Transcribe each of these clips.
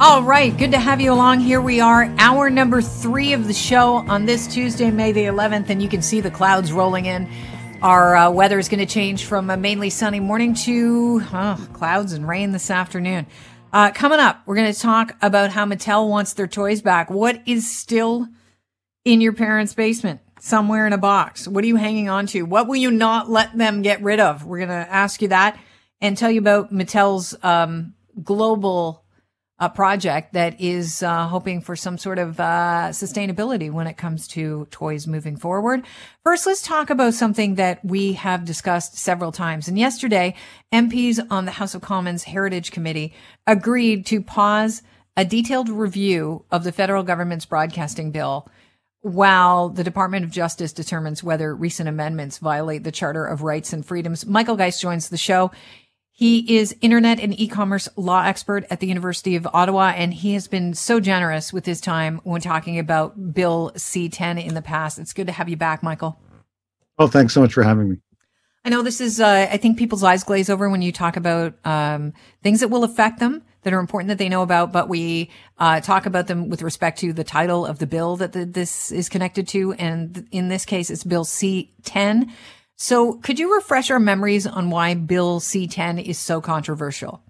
All right, good to have you along. Here we are, hour number three of the show on this Tuesday, May the 11th, and you can see the clouds rolling in. Our uh, weather is going to change from a mainly sunny morning to clouds and rain this afternoon. Uh, coming up, we're going to talk about how Mattel wants their toys back. What is still in your parents' basement? Somewhere in a box. What are you hanging on to? What will you not let them get rid of? We're going to ask you that and tell you about Mattel's um, global a project that is uh, hoping for some sort of uh, sustainability when it comes to toys moving forward. First, let's talk about something that we have discussed several times. And yesterday, MPs on the House of Commons Heritage Committee agreed to pause a detailed review of the federal government's broadcasting bill while the Department of Justice determines whether recent amendments violate the Charter of Rights and Freedoms. Michael Geist joins the show. He is internet and e-commerce law expert at the University of Ottawa, and he has been so generous with his time when talking about Bill C-10 in the past. It's good to have you back, Michael. Oh, thanks so much for having me. I know this is, uh, I think people's eyes glaze over when you talk about um, things that will affect them that are important that they know about, but we uh, talk about them with respect to the title of the bill that the, this is connected to. And in this case, it's Bill C-10. So could you refresh our memories on why Bill C-10 is so controversial?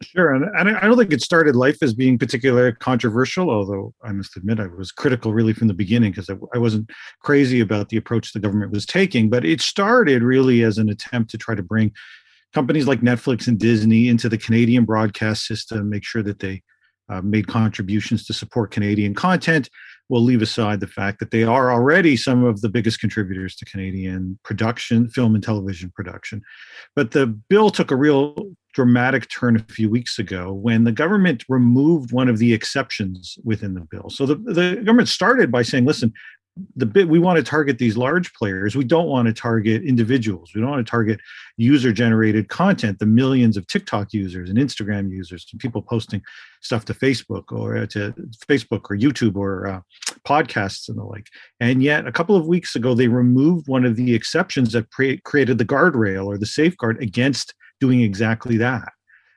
Sure. And, and I don't think it started life as being particularly controversial, although I must admit I was critical really from the beginning because I, I, wasn't crazy about the approach the government was taking. But it started really as an attempt to try to bring companies like Netflix and Disney into the Canadian broadcast system, make sure that they uh, made contributions to support Canadian content we'll leave aside the fact that they are already some of the biggest contributors to Canadian production, film and television production. But the bill took a real dramatic turn a few weeks ago when the government removed one of the exceptions within the bill. So the, the government started by saying, listen, the bit we want to target these large players. We don't want to target individuals. We don't want to target user generated content the millions of tiktok users and instagram users and people posting stuff to facebook or to facebook or youtube or uh, podcasts and the like. And yet a couple of weeks ago they removed one of the exceptions that pre- created the guardrail or the safeguard against doing exactly that.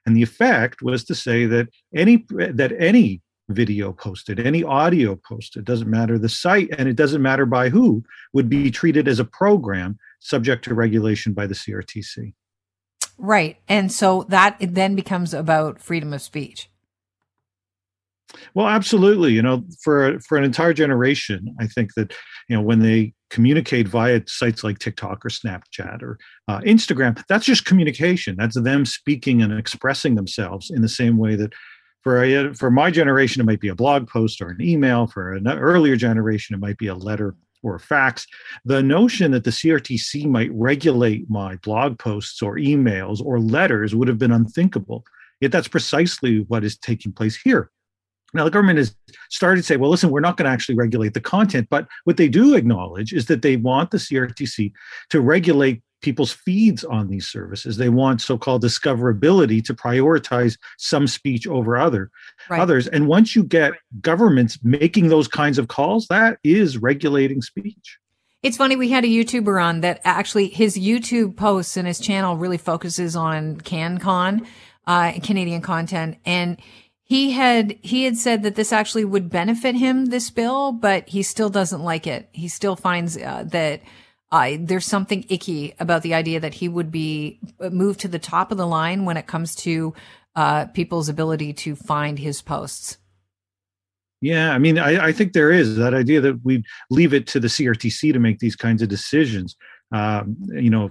And the effect was to say that any that any video posted, any audio posted, doesn't matter the site, and it doesn't matter by who, would be treated as a program subject to regulation by the CRTC. Right. And so that then becomes about freedom of speech. Well, absolutely. You know, for for an entire generation, I think that you know when they communicate via sites like TikTok or Snapchat or uh, Instagram, that's just communication. That's them speaking and expressing themselves in the same way that for a, for my generation it might be a blog post or an email. For an earlier generation it might be a letter or a fax. The notion that the crtc might regulate my blog posts or emails or letters would have been unthinkable. Yet that's precisely what is taking place here. Now, the government has started to say, well, listen, we're not going to actually regulate the content. But what they do acknowledge is that they want the CRTC to regulate people's feeds on these services. They want so-called discoverability to prioritize some speech over other right. others. And once you get governments making those kinds of calls, that is regulating speech. It's funny, we had a YouTuber on that actually his YouTube posts and his channel really focuses on CanCon, uh, Canadian content. And he had, he had said that this actually would benefit him, this bill, but he still doesn't like it. He still finds uh, that uh, there's something icky about the idea that he would be moved to the top of the line when it comes to uh, people's ability to find his posts. Yeah, I mean, I, I, think there is that idea that we leave it to the CRTC to make these kinds of decisions. Um, you know,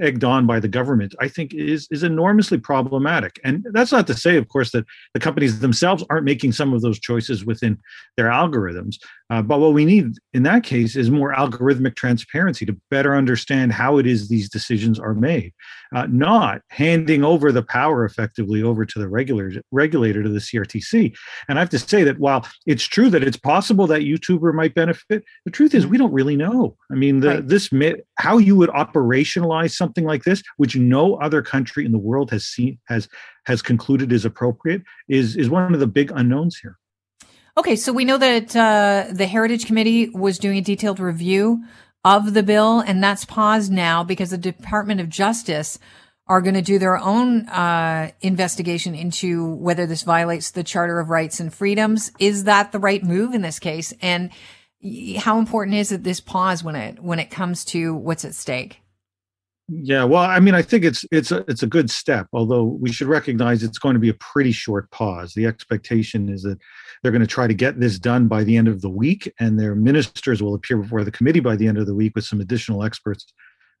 egged on by the government, I think is is enormously problematic. And that's not to say, of course, that the companies themselves aren't making some of those choices within their algorithms. Uh, but what we need in that case is more algorithmic transparency to better understand how it is these decisions are made, uh, not handing over the power effectively over to the regular regulator to the CRTC. And I have to say that while it's true that it's possible that YouTuber might benefit, the truth is mm-hmm. we don't really know. I mean, the, right. this how you would operationalize something like this, which no other country in the world has seen has has concluded is appropriate, is is one of the big unknowns here. Okay, so we know that uh, the Heritage Committee was doing a detailed review of the bill, and that's paused now because the Department of Justice are going to do their own uh, investigation into whether this violates the Charter of Rights and Freedoms. Is that the right move in this case? And how important is it this pause when it when it comes to what's at stake? Yeah, well, I mean, I think it's it's a it's a good step. Although we should recognize it's going to be a pretty short pause. The expectation is that they're going to try to get this done by the end of the week, and their ministers will appear before the committee by the end of the week with some additional experts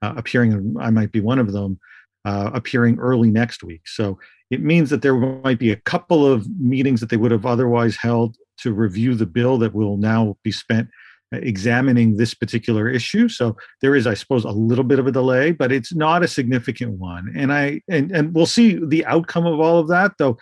uh, appearing. I might be one of them uh, appearing early next week. So it means that there might be a couple of meetings that they would have otherwise held to review the bill that will now be spent examining this particular issue. So there is, I suppose, a little bit of a delay, but it's not a significant one. And I and and we'll see the outcome of all of that, though.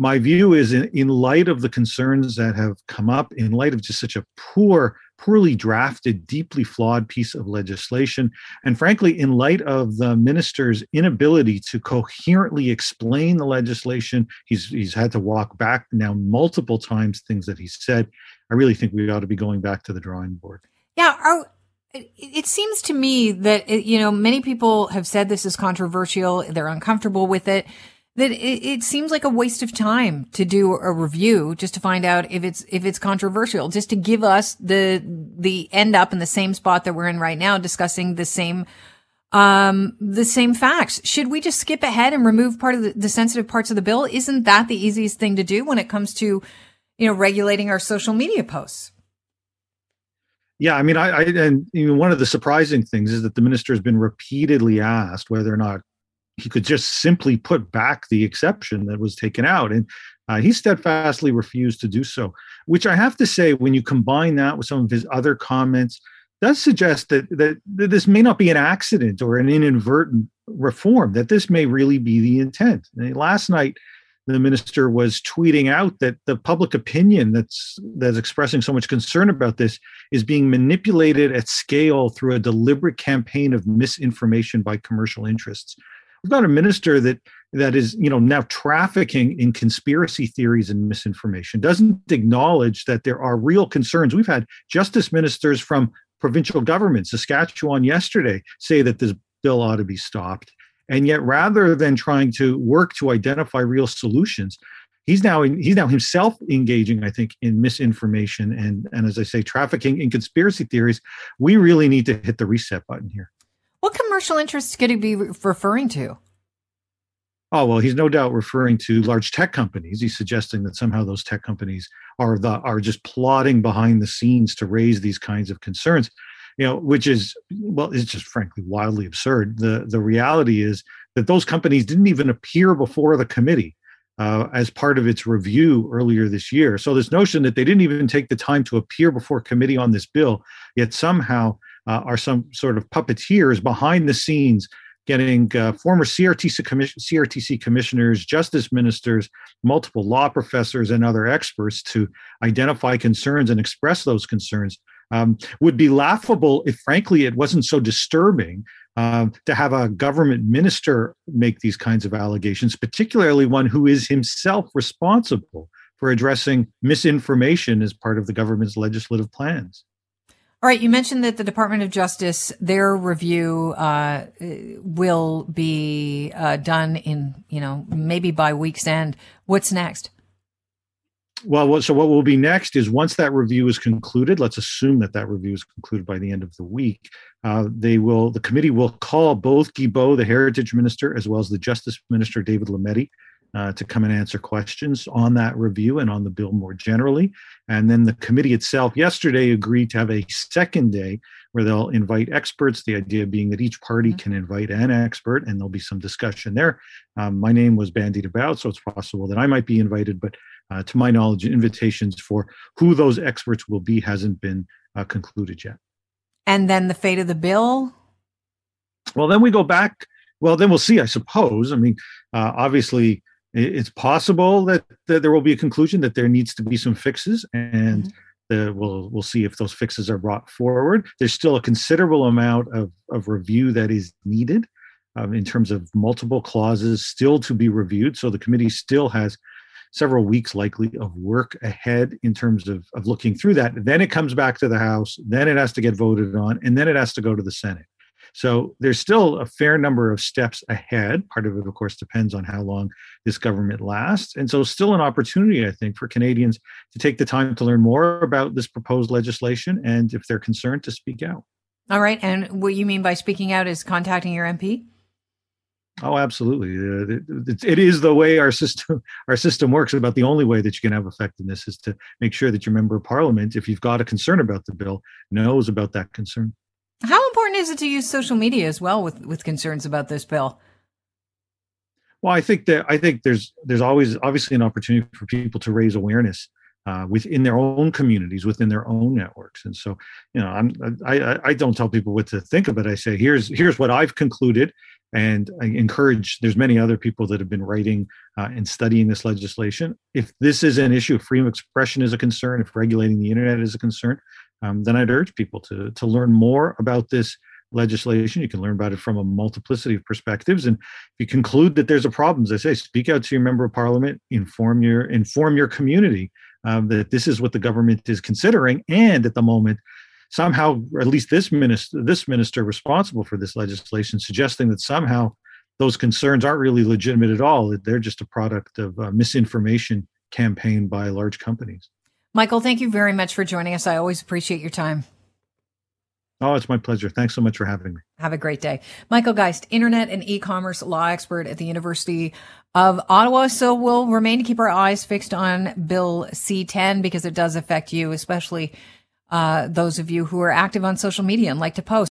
My view is in, in light of the concerns that have come up, in light of just such a poor, poorly drafted, deeply flawed piece of legislation, and frankly, in light of the minister's inability to coherently explain the legislation, he's he's had to walk back now multiple times things that he said. I really think we ought to be going back to the drawing board. Yeah. Are, it seems to me that, you know, many people have said this is controversial. They're uncomfortable with it. That it, it seems like a waste of time to do a review just to find out if it's, if it's controversial, just to give us the, the end up in the same spot that we're in right now, discussing the same um, the same facts. Should we just skip ahead and remove part of the, the, sensitive parts of the bill? Isn't that the easiest thing to do when it comes to you know, regulating our social media posts. Yeah, I mean, I, I and you know, one of the surprising things is that the minister has been repeatedly asked whether or not he could just simply put back the exception that was taken out, and uh, he steadfastly refused to do so. Which I have to say, when you combine that with some of his other comments, does suggest that that, that this may not be an accident or an inadvertent reform. That this may really be the intent. Last night the minister was tweeting out that the public opinion that's that's expressing so much concern about this is being manipulated at scale through a deliberate campaign of misinformation by commercial interests. We've got a minister that that is, you know, now trafficking in conspiracy theories and misinformation, doesn't acknowledge that there are real concerns. We've had justice ministers from provincial governments, Saskatchewan yesterday, say that this bill ought to be stopped. And yet, rather than trying to work to identify real solutions, he's now in, he's now himself engaging, I think, in misinformation and and as I say, trafficking in conspiracy theories. We really need to hit the reset button here. What commercial interests could he be referring to? Oh well, he's no doubt referring to large tech companies. He's suggesting that somehow those tech companies are the are just plotting behind the scenes to raise these kinds of concerns you know, which is well, it's just frankly wildly absurd. The the reality is that those companies didn't even appear before the committee uh, as part of its review earlier this year. So this notion that they didn't even take the time to appear before committee on this bill, yet somehow uh, are some sort of puppeteers behind the scenes getting uh, former CRTC, CRTC commissioners, justice ministers, multiple law professors, and other experts to identify concerns and express those concerns um, would be laughable if, frankly, it wasn't so disturbing uh, to have a government minister make these kinds of allegations, particularly one who is himself responsible for addressing misinformation as part of the government's legislative plans. All right, you mentioned that the Department of Justice, their review uh, will be uh, done in, you know, maybe by week's end. What's next? Well, so what will be next is once that review is concluded, let's assume that that review is concluded by the end of the week. Uh, they will, the committee will call both Guilbeault, the Heritage Minister, as well as the Justice Minister, David Lametti, uh, to come and answer questions on that review and on the bill more generally. And then the committee itself yesterday agreed to have a second day where they'll invite experts. The idea being that each party mm-hmm. can invite an expert and there'll be some discussion there. Um, my name was bandied about, so it's possible that I might be invited, but uh, to my knowledge, invitations for who those experts will be hasn't been uh, concluded yet. And then the fate of the bill? Well, then we go back. Well, then we'll see, I suppose. I mean, uh, obviously, it's possible that, that, there will be a conclusion that there needs to be some fixes, and mm-hmm. the, we'll we'll see if those fixes are brought forward. There's still a considerable amount of, of review that is needed um, in terms of multiple clauses still to be reviewed. So the committee still has several weeks likely of work ahead in terms of, of looking through that. Then it comes back to the House, then it has to get voted on, and then it has to go to the Senate. So there's still a fair number of steps ahead. Part of it, of course, depends on how long this government lasts. And so, still an opportunity, I think, for Canadians to take the time to learn more about this proposed legislation and, if they're concerned, to speak out. All right. And what you mean by speaking out is contacting your MP? Oh, absolutely. Uh, it, it is the way our system our system works. About the only way that you can have effectiveness is to make sure that your member of parliament, if you've got a concern about the bill, knows about that concern. How important is it to use social media as well with with concerns about this bill? Well, I think that I think there's there's always obviously an opportunity for people to raise awareness uh, within their own communities, within their own networks. And so, you know, I'm I I don't tell people what to think of it. I say here's here's what I've concluded, and I encourage. There's many other people that have been writing uh, and studying this legislation. If this is an issue, if freedom of expression is a concern, if regulating the internet is a concern, um, then I'd urge people to to learn more about this legislation. You can learn about it from a multiplicity of perspectives. And if you conclude that there's a problem, as I say, speak out to your member of parliament, inform your inform your community um, that this is what the government is considering, and at the moment, somehow, or at least this minister, this minister responsible for this legislation, suggesting that somehow those concerns aren't really legitimate at all. That they're just a product of uh, misinformation campaign by large companies. Michael, thank you very much for joining us. I always appreciate your time. Oh, it's my pleasure. Thanks so much for having me. Have a great day. Michael Geist, internet and e-commerce law expert at the University of Ottawa. So we'll remain to keep our eyes fixed on Bill C10 because it does affect you, especially uh, those of you who are active on social media and like to post.